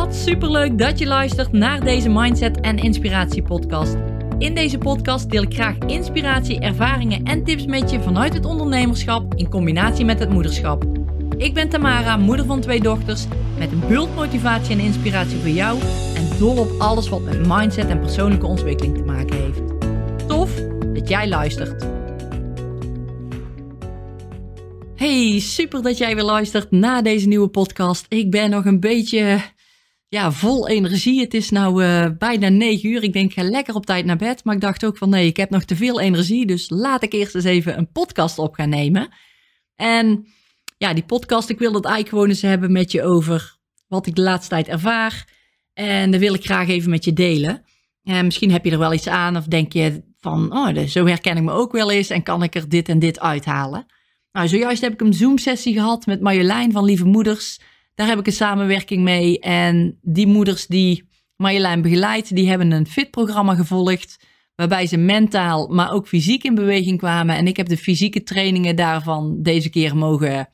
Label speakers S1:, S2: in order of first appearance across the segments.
S1: Wat superleuk dat je luistert naar deze Mindset en Inspiratie podcast. In deze podcast deel ik graag inspiratie, ervaringen en tips met je vanuit het ondernemerschap in combinatie met het moederschap. Ik ben Tamara, moeder van twee dochters, met een bult motivatie en inspiratie voor jou en dol op alles wat met mindset en persoonlijke ontwikkeling te maken heeft. Tof dat jij luistert. Hey, super dat jij weer luistert naar deze nieuwe podcast. Ik ben nog een beetje ja, vol energie. Het is nou uh, bijna negen uur. Ik denk, ga lekker op tijd naar bed. Maar ik dacht ook van nee, ik heb nog te veel energie. Dus laat ik eerst eens even een podcast op gaan nemen. En ja, die podcast, ik wil het eigenlijk gewoon eens hebben met je over wat ik de laatste tijd ervaar. En dat wil ik graag even met je delen. En misschien heb je er wel iets aan of denk je van, oh, zo herken ik me ook wel eens en kan ik er dit en dit uithalen. Nou, zojuist heb ik een Zoom-sessie gehad met Marjolein van Lieve Moeders. Daar heb ik een samenwerking mee. En die moeders die Marjolein begeleidt, die hebben een fit-programma gevolgd. Waarbij ze mentaal, maar ook fysiek in beweging kwamen. En ik heb de fysieke trainingen daarvan deze keer mogen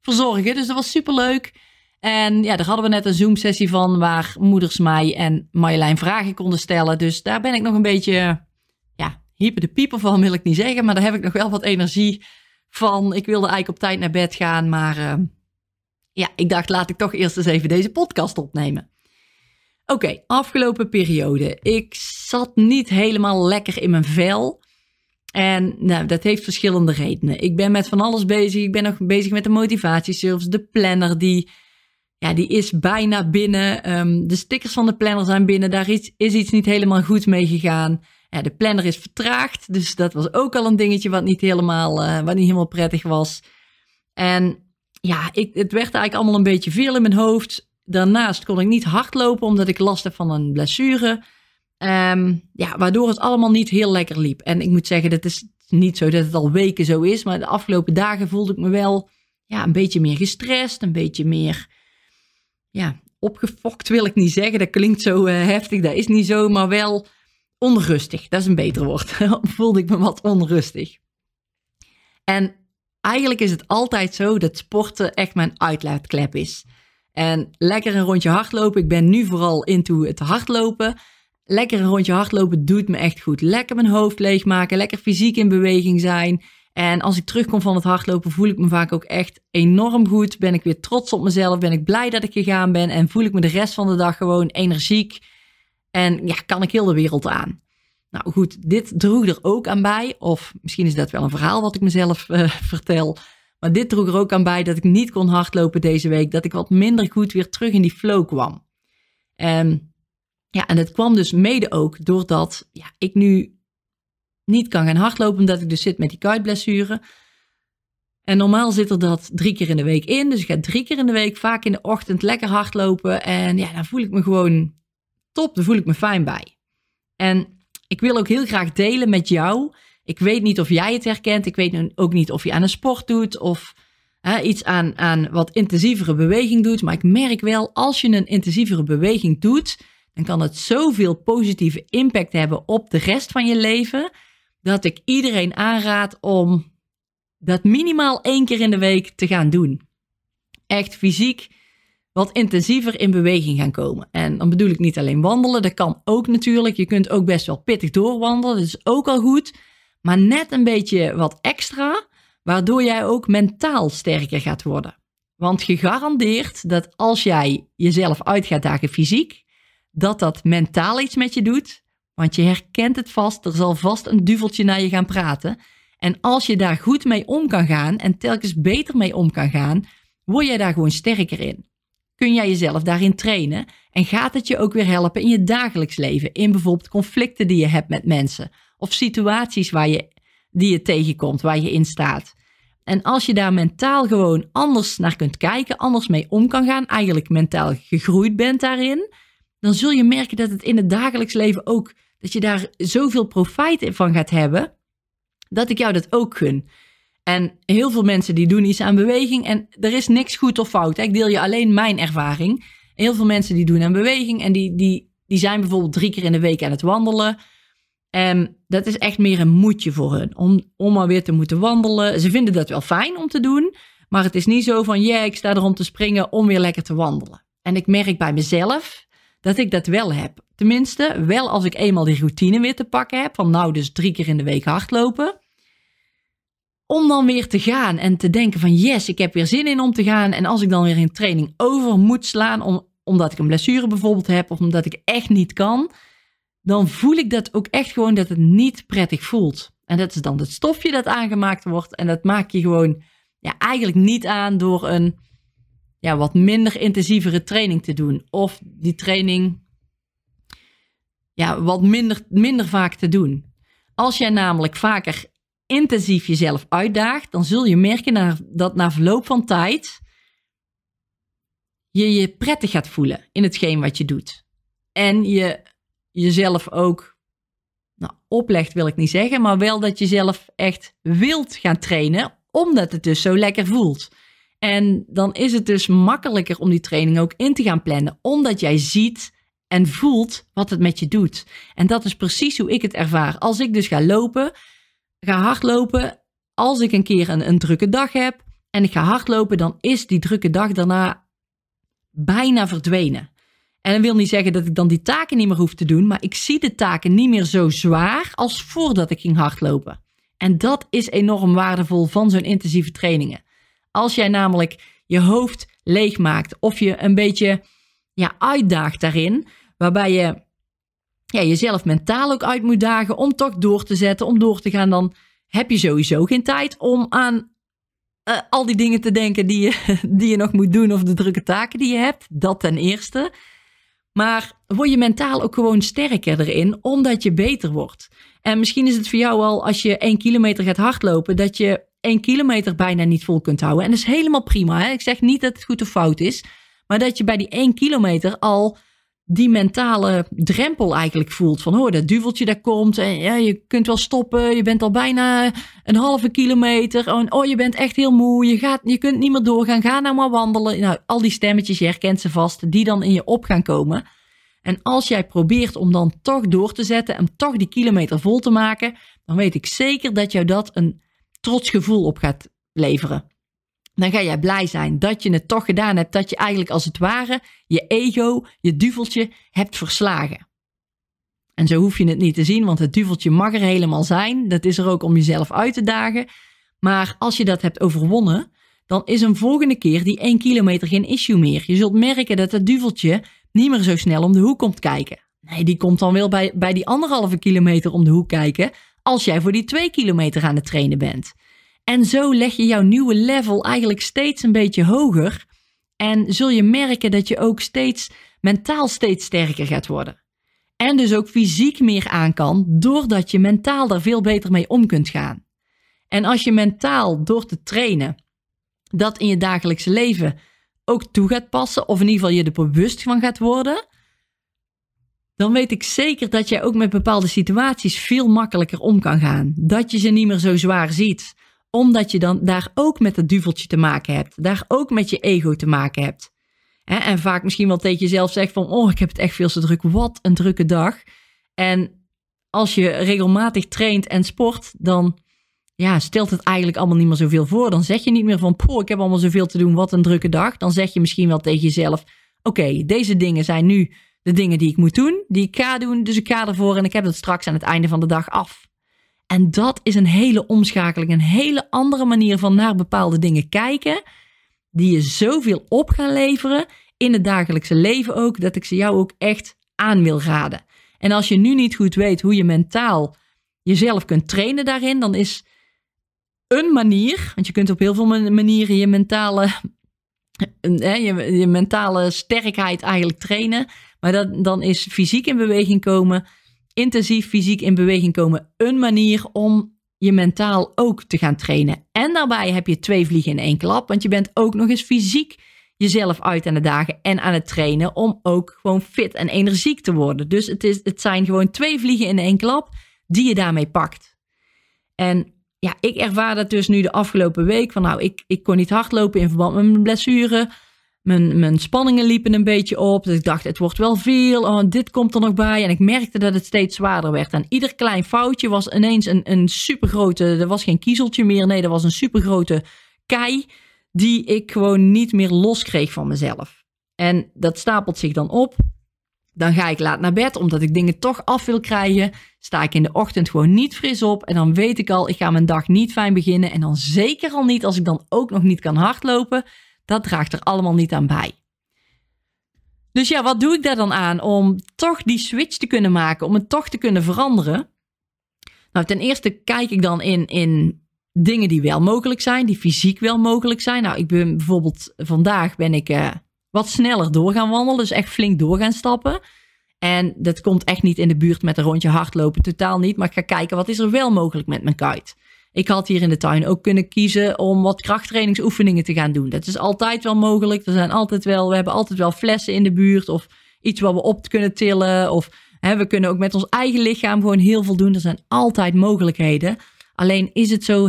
S1: verzorgen. Dus dat was superleuk. En ja, daar hadden we net een Zoom-sessie van waar moeders mij en Marjolein vragen konden stellen. Dus daar ben ik nog een beetje, ja, hyper de pieper van wil ik niet zeggen. Maar daar heb ik nog wel wat energie van. Ik wilde eigenlijk op tijd naar bed gaan, maar uh, ja, ik dacht laat ik toch eerst eens even deze podcast opnemen. Oké, afgelopen periode. Ik zat niet helemaal lekker in mijn vel. En nou, dat heeft verschillende redenen. Ik ben met van alles bezig. Ik ben nog bezig met de motivatieservice, de planner die, ja, die is bijna binnen. Um, de stickers van de planner zijn binnen. Daar is, is iets niet helemaal goed mee gegaan. De planner is vertraagd, dus dat was ook al een dingetje wat niet helemaal, uh, wat niet helemaal prettig was. En ja, ik, het werd eigenlijk allemaal een beetje veel in mijn hoofd. Daarnaast kon ik niet hardlopen omdat ik last heb van een blessure. Um, ja, waardoor het allemaal niet heel lekker liep. En ik moet zeggen, dat is niet zo dat het al weken zo is. Maar de afgelopen dagen voelde ik me wel ja, een beetje meer gestrest. Een beetje meer ja, opgefokt wil ik niet zeggen. Dat klinkt zo uh, heftig. Dat is niet zo, maar wel onrustig. Dat is een beter woord. voelde ik me wat onrustig. En eigenlijk is het altijd zo dat sporten echt mijn uitlaatklep is. En lekker een rondje hardlopen. Ik ben nu vooral into het hardlopen. Lekker een rondje hardlopen doet me echt goed. Lekker mijn hoofd leegmaken. Lekker fysiek in beweging zijn. En als ik terugkom van het hardlopen, voel ik me vaak ook echt enorm goed. Ben ik weer trots op mezelf. Ben ik blij dat ik gegaan ben. En voel ik me de rest van de dag gewoon energiek. En ja, kan ik heel de wereld aan. Nou goed, dit droeg er ook aan bij. Of misschien is dat wel een verhaal wat ik mezelf uh, vertel. Maar dit droeg er ook aan bij dat ik niet kon hardlopen deze week. Dat ik wat minder goed weer terug in die flow kwam. En ja, en het kwam dus mede ook doordat ja, ik nu niet kan gaan hardlopen. Omdat ik dus zit met die kuitblessure. En normaal zit er dat drie keer in de week in. Dus ik ga drie keer in de week, vaak in de ochtend, lekker hardlopen. En ja, dan voel ik me gewoon top. Daar voel ik me fijn bij. En ik wil ook heel graag delen met jou. Ik weet niet of jij het herkent. Ik weet ook niet of je aan een sport doet of hè, iets aan, aan wat intensievere beweging doet. Maar ik merk wel, als je een intensievere beweging doet, dan kan het zoveel positieve impact hebben op de rest van je leven. Dat ik iedereen aanraad om dat minimaal één keer in de week te gaan doen. Echt fysiek wat intensiever in beweging gaan komen. En dan bedoel ik niet alleen wandelen, dat kan ook natuurlijk. Je kunt ook best wel pittig doorwandelen, dat is ook al goed. Maar net een beetje wat extra, waardoor jij ook mentaal sterker gaat worden. Want gegarandeerd dat als jij jezelf uit gaat dagen fysiek, dat dat mentaal iets met je doet. Want je herkent het vast, er zal vast een duveltje naar je gaan praten. En als je daar goed mee om kan gaan en telkens beter mee om kan gaan, word jij daar gewoon sterker in kun jij jezelf daarin trainen en gaat het je ook weer helpen in je dagelijks leven, in bijvoorbeeld conflicten die je hebt met mensen of situaties waar je, die je tegenkomt, waar je in staat. En als je daar mentaal gewoon anders naar kunt kijken, anders mee om kan gaan, eigenlijk mentaal gegroeid bent daarin, dan zul je merken dat het in het dagelijks leven ook, dat je daar zoveel profijt van gaat hebben, dat ik jou dat ook gun. En heel veel mensen die doen iets aan beweging en er is niks goed of fout. Ik deel je alleen mijn ervaring. Heel veel mensen die doen aan beweging en die, die, die zijn bijvoorbeeld drie keer in de week aan het wandelen. En dat is echt meer een moedje voor hun om, om maar weer te moeten wandelen. Ze vinden dat wel fijn om te doen, maar het is niet zo van ja, ik sta er om te springen om weer lekker te wandelen. En ik merk bij mezelf dat ik dat wel heb. Tenminste, wel als ik eenmaal die routine weer te pakken heb. Van nou, dus drie keer in de week hardlopen. Om dan weer te gaan en te denken van yes, ik heb weer zin in om te gaan. En als ik dan weer in training over moet slaan, om, omdat ik een blessure bijvoorbeeld heb of omdat ik echt niet kan, dan voel ik dat ook echt gewoon dat het niet prettig voelt. En dat is dan het stofje dat aangemaakt wordt. En dat maak je gewoon ja, eigenlijk niet aan door een ja, wat minder intensievere training te doen. Of die training ja, wat minder, minder vaak te doen. Als jij namelijk vaker intensief jezelf uitdaagt, dan zul je merken dat na verloop van tijd je je prettig gaat voelen in hetgeen wat je doet. En je jezelf ook nou, oplegt, wil ik niet zeggen, maar wel dat je zelf echt wilt gaan trainen, omdat het dus zo lekker voelt. En dan is het dus makkelijker om die training ook in te gaan plannen, omdat jij ziet en voelt wat het met je doet. En dat is precies hoe ik het ervaar. Als ik dus ga lopen, ga hardlopen, als ik een keer een, een drukke dag heb en ik ga hardlopen, dan is die drukke dag daarna bijna verdwenen. En dat wil niet zeggen dat ik dan die taken niet meer hoef te doen, maar ik zie de taken niet meer zo zwaar als voordat ik ging hardlopen. En dat is enorm waardevol van zo'n intensieve trainingen. Als jij namelijk je hoofd leegmaakt of je een beetje ja, uitdaagt daarin, waarbij je ja, jezelf mentaal ook uit moet dagen om toch door te zetten, om door te gaan, dan heb je sowieso geen tijd om aan uh, al die dingen te denken die je, die je nog moet doen of de drukke taken die je hebt. Dat ten eerste. Maar word je mentaal ook gewoon sterker erin, omdat je beter wordt. En misschien is het voor jou al als je één kilometer gaat hardlopen, dat je één kilometer bijna niet vol kunt houden. En dat is helemaal prima. Hè? Ik zeg niet dat het goed of fout is, maar dat je bij die één kilometer al die mentale drempel eigenlijk voelt. Van hoor, dat duveltje dat komt en ja, je kunt wel stoppen. Je bent al bijna een halve kilometer. Oh, oh, je bent echt heel moe. Je, gaat, je kunt niet meer doorgaan. Ga nou maar wandelen. Nou, al die stemmetjes, je herkent ze vast, die dan in je op gaan komen. En als jij probeert om dan toch door te zetten en toch die kilometer vol te maken, dan weet ik zeker dat jou dat een trots gevoel op gaat leveren dan ga jij blij zijn dat je het toch gedaan hebt. Dat je eigenlijk als het ware je ego, je duveltje hebt verslagen. En zo hoef je het niet te zien, want het duveltje mag er helemaal zijn. Dat is er ook om jezelf uit te dagen. Maar als je dat hebt overwonnen, dan is een volgende keer die 1 kilometer geen issue meer. Je zult merken dat het duveltje niet meer zo snel om de hoek komt kijken. Nee, die komt dan wel bij, bij die anderhalve kilometer om de hoek kijken. Als jij voor die 2 kilometer aan het trainen bent. En zo leg je jouw nieuwe level eigenlijk steeds een beetje hoger. En zul je merken dat je ook steeds mentaal steeds sterker gaat worden. En dus ook fysiek meer aan kan, doordat je mentaal daar veel beter mee om kunt gaan. En als je mentaal door te trainen dat in je dagelijkse leven ook toe gaat passen, of in ieder geval je er bewust van gaat worden, dan weet ik zeker dat jij ook met bepaalde situaties veel makkelijker om kan gaan. Dat je ze niet meer zo zwaar ziet omdat je dan daar ook met het duveltje te maken hebt. Daar ook met je ego te maken hebt. En vaak misschien wel tegen jezelf zegt van... oh, ik heb het echt veel te druk. Wat een drukke dag. En als je regelmatig traint en sport... dan ja, stelt het eigenlijk allemaal niet meer zoveel voor. Dan zeg je niet meer van... poh, ik heb allemaal zoveel te doen. Wat een drukke dag. Dan zeg je misschien wel tegen jezelf... oké, deze dingen zijn nu de dingen die ik moet doen. Die ik ga doen. Dus ik ga ervoor en ik heb het straks aan het einde van de dag af. En dat is een hele omschakeling, een hele andere manier van naar bepaalde dingen kijken, die je zoveel op gaan leveren in het dagelijkse leven ook, dat ik ze jou ook echt aan wil raden. En als je nu niet goed weet hoe je mentaal jezelf kunt trainen daarin, dan is een manier, want je kunt op heel veel manieren je mentale, je, je mentale sterkheid eigenlijk trainen, maar dat, dan is fysiek in beweging komen intensief fysiek in beweging komen een manier om je mentaal ook te gaan trainen. En daarbij heb je twee vliegen in één klap, want je bent ook nog eens fysiek jezelf uit aan de dagen en aan het trainen om ook gewoon fit en energiek te worden. Dus het, is, het zijn gewoon twee vliegen in één klap die je daarmee pakt. En ja, ik ervaar dat dus nu de afgelopen week. Van nou, ik, ik kon niet hardlopen in verband met mijn blessure. Mijn, mijn spanningen liepen een beetje op. Dus ik dacht, het wordt wel veel. Oh, dit komt er nog bij. En ik merkte dat het steeds zwaarder werd. En ieder klein foutje was ineens een, een supergrote... Er was geen kiezeltje meer. Nee, er was een supergrote kei die ik gewoon niet meer los kreeg van mezelf. En dat stapelt zich dan op. Dan ga ik laat naar bed, omdat ik dingen toch af wil krijgen. Sta ik in de ochtend gewoon niet fris op. En dan weet ik al, ik ga mijn dag niet fijn beginnen. En dan zeker al niet als ik dan ook nog niet kan hardlopen. Dat draagt er allemaal niet aan bij. Dus ja, wat doe ik daar dan aan om toch die switch te kunnen maken, om het toch te kunnen veranderen? Nou, ten eerste kijk ik dan in, in dingen die wel mogelijk zijn, die fysiek wel mogelijk zijn. Nou, ik ben bijvoorbeeld vandaag ben ik uh, wat sneller door gaan wandelen, dus echt flink door gaan stappen. En dat komt echt niet in de buurt met een rondje hardlopen, totaal niet. Maar ik ga kijken wat is er wel mogelijk met mijn kite. Ik had hier in de tuin ook kunnen kiezen om wat krachttrainingsoefeningen te gaan doen. Dat is altijd wel mogelijk. Er zijn altijd wel, we hebben altijd wel flessen in de buurt of iets wat we op kunnen tillen. Of hè, we kunnen ook met ons eigen lichaam gewoon heel veel doen. Er zijn altijd mogelijkheden. Alleen is het zo,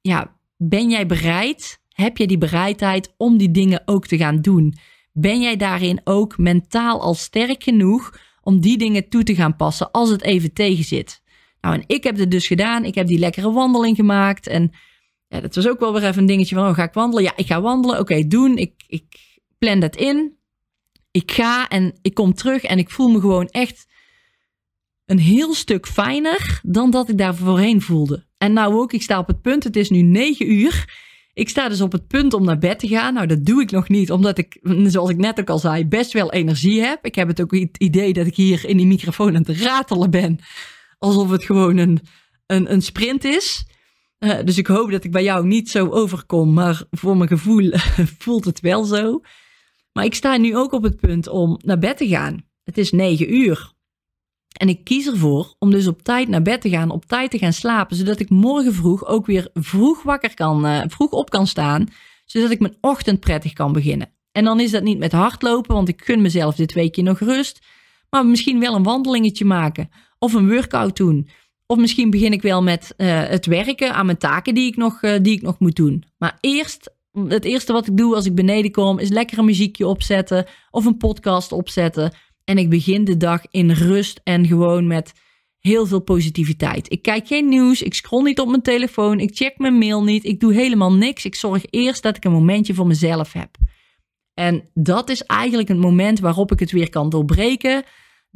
S1: ja, ben jij bereid? Heb je die bereidheid om die dingen ook te gaan doen? Ben jij daarin ook mentaal al sterk genoeg om die dingen toe te gaan passen als het even tegen zit? Nou, en ik heb het dus gedaan. Ik heb die lekkere wandeling gemaakt. En ja, dat was ook wel weer even een dingetje van, oh, ga ik wandelen? Ja, ik ga wandelen. Oké, doen. Ik, ik plan dat in. Ik ga en ik kom terug en ik voel me gewoon echt een heel stuk fijner dan dat ik daar voorheen voelde. En nou ook, ik sta op het punt, het is nu negen uur. Ik sta dus op het punt om naar bed te gaan. Nou, dat doe ik nog niet, omdat ik, zoals ik net ook al zei, best wel energie heb. Ik heb het ook het idee dat ik hier in die microfoon aan het ratelen ben alsof het gewoon een, een, een sprint is. Uh, dus ik hoop dat ik bij jou niet zo overkom, maar voor mijn gevoel voelt het wel zo. Maar ik sta nu ook op het punt om naar bed te gaan. Het is negen uur. En ik kies ervoor om dus op tijd naar bed te gaan, op tijd te gaan slapen, zodat ik morgen vroeg ook weer vroeg wakker kan, uh, vroeg op kan staan, zodat ik mijn ochtend prettig kan beginnen. En dan is dat niet met hardlopen, want ik gun mezelf dit weekje nog rust, maar misschien wel een wandelingetje maken of een workout doen. Of misschien begin ik wel met uh, het werken aan mijn taken die ik, nog, uh, die ik nog moet doen. Maar eerst, het eerste wat ik doe als ik beneden kom, is lekker een muziekje opzetten of een podcast opzetten. En ik begin de dag in rust en gewoon met heel veel positiviteit. Ik kijk geen nieuws, ik scroll niet op mijn telefoon, ik check mijn mail niet, ik doe helemaal niks. Ik zorg eerst dat ik een momentje voor mezelf heb. En dat is eigenlijk het moment waarop ik het weer kan doorbreken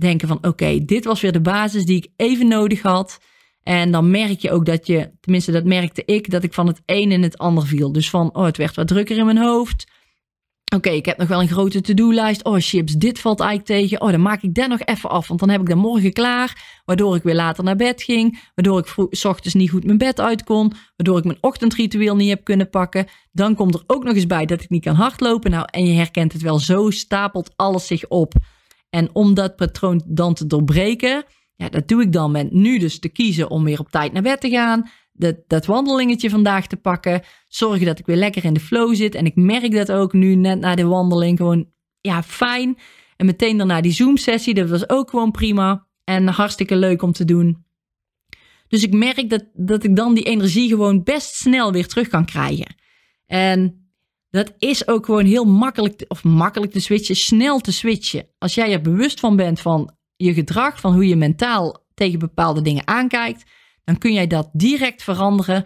S1: denken van oké, dit was weer de basis die ik even nodig had. En dan merk je ook dat je, tenminste dat merkte ik, dat ik van het een in het ander viel. Dus van, oh het werd wat drukker in mijn hoofd. Oké, ik heb nog wel een grote to-do-lijst. Oh chips, dit valt eigenlijk tegen. Oh, dan maak ik dat nog even af, want dan heb ik dat morgen klaar. Waardoor ik weer later naar bed ging. Waardoor ik s ochtends niet goed mijn bed uit kon. Waardoor ik mijn ochtendritueel niet heb kunnen pakken. Dan komt er ook nog eens bij dat ik niet kan hardlopen. Nou, en je herkent het wel, zo stapelt alles zich op. En om dat patroon dan te doorbreken, ja, dat doe ik dan met nu dus te kiezen om weer op tijd naar bed te gaan. Dat, dat wandelingetje vandaag te pakken. Zorgen dat ik weer lekker in de flow zit. En ik merk dat ook nu net na de wandeling gewoon, ja, fijn. En meteen daarna die Zoom-sessie, dat was ook gewoon prima. En hartstikke leuk om te doen. Dus ik merk dat, dat ik dan die energie gewoon best snel weer terug kan krijgen. En dat is ook gewoon heel makkelijk, of makkelijk te switchen, snel te switchen. Als jij er bewust van bent van je gedrag, van hoe je mentaal tegen bepaalde dingen aankijkt, dan kun jij dat direct veranderen.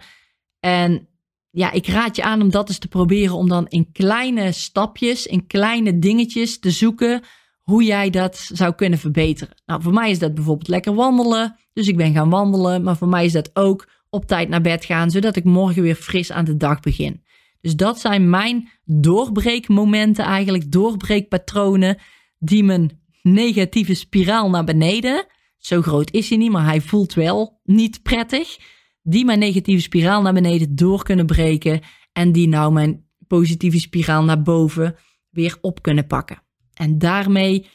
S1: En ja, ik raad je aan om dat eens te proberen, om dan in kleine stapjes, in kleine dingetjes te zoeken hoe jij dat zou kunnen verbeteren. Nou, voor mij is dat bijvoorbeeld lekker wandelen. Dus ik ben gaan wandelen. Maar voor mij is dat ook op tijd naar bed gaan, zodat ik morgen weer fris aan de dag begin. Dus dat zijn mijn doorbreekmomenten, eigenlijk doorbreekpatronen, die mijn negatieve spiraal naar beneden, zo groot is hij niet, maar hij voelt wel niet prettig, die mijn negatieve spiraal naar beneden door kunnen breken en die nou mijn positieve spiraal naar boven weer op kunnen pakken. En daarmee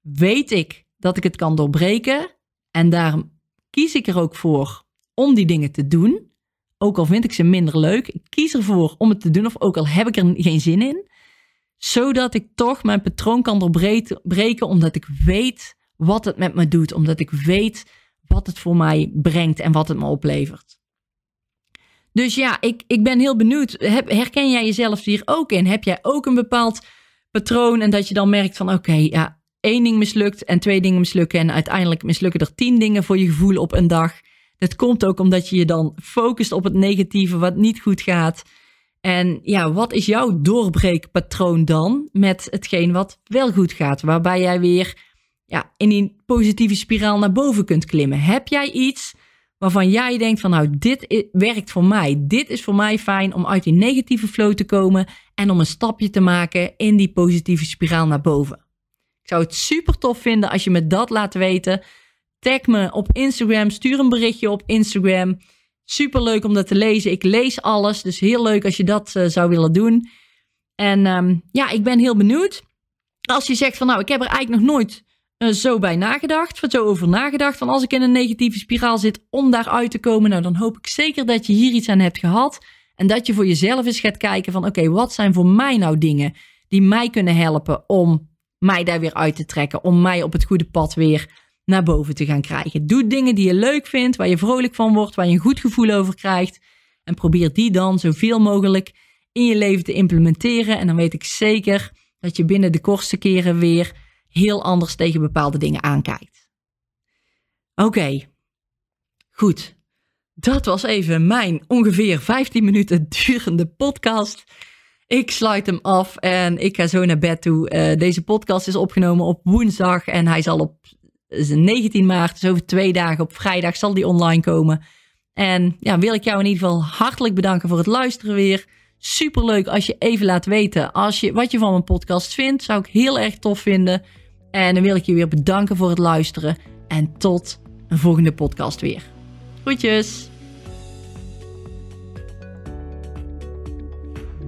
S1: weet ik dat ik het kan doorbreken en daarom kies ik er ook voor om die dingen te doen. Ook al vind ik ze minder leuk, ik kies ervoor om het te doen, of ook al heb ik er geen zin in, zodat ik toch mijn patroon kan doorbreken, omdat ik weet wat het met me doet, omdat ik weet wat het voor mij brengt en wat het me oplevert. Dus ja, ik, ik ben heel benieuwd. herken jij jezelf hier ook in? Heb jij ook een bepaald patroon en dat je dan merkt van oké, ja, één ding mislukt en twee dingen mislukken en uiteindelijk mislukken er tien dingen voor je gevoel op een dag. Dat komt ook omdat je je dan focust op het negatieve wat niet goed gaat. En ja, wat is jouw doorbreekpatroon dan met hetgeen wat wel goed gaat? Waarbij jij weer ja, in die positieve spiraal naar boven kunt klimmen. Heb jij iets waarvan jij denkt van nou, dit werkt voor mij. Dit is voor mij fijn om uit die negatieve flow te komen en om een stapje te maken in die positieve spiraal naar boven. Ik zou het super tof vinden als je me dat laat weten. Tag me op Instagram, stuur een berichtje op Instagram. Super leuk om dat te lezen. Ik lees alles, dus heel leuk als je dat uh, zou willen doen. En um, ja, ik ben heel benieuwd. Als je zegt van nou, ik heb er eigenlijk nog nooit uh, zo bij nagedacht, zo over nagedacht. Van als ik in een negatieve spiraal zit om daaruit te komen, nou dan hoop ik zeker dat je hier iets aan hebt gehad. En dat je voor jezelf eens gaat kijken van oké, wat zijn voor mij nou dingen die mij kunnen helpen om mij daar weer uit te trekken. Om mij op het goede pad weer naar boven te gaan krijgen. Doe dingen die je leuk vindt, waar je vrolijk van wordt, waar je een goed gevoel over krijgt. En probeer die dan zoveel mogelijk in je leven te implementeren. En dan weet ik zeker dat je binnen de kortste keren weer heel anders tegen bepaalde dingen aankijkt. Oké, goed. Dat was even mijn ongeveer 15 minuten durende podcast. Ik sluit hem af en ik ga zo naar bed toe. Uh, deze podcast is opgenomen op woensdag en hij zal op 19 maart, dus over twee dagen op vrijdag, zal die online komen. En ja, wil ik jou in ieder geval hartelijk bedanken voor het luisteren weer. Super leuk als je even laat weten als je, wat je van mijn podcast vindt. Zou ik heel erg tof vinden. En dan wil ik je weer bedanken voor het luisteren. En tot een volgende podcast weer. Groetjes!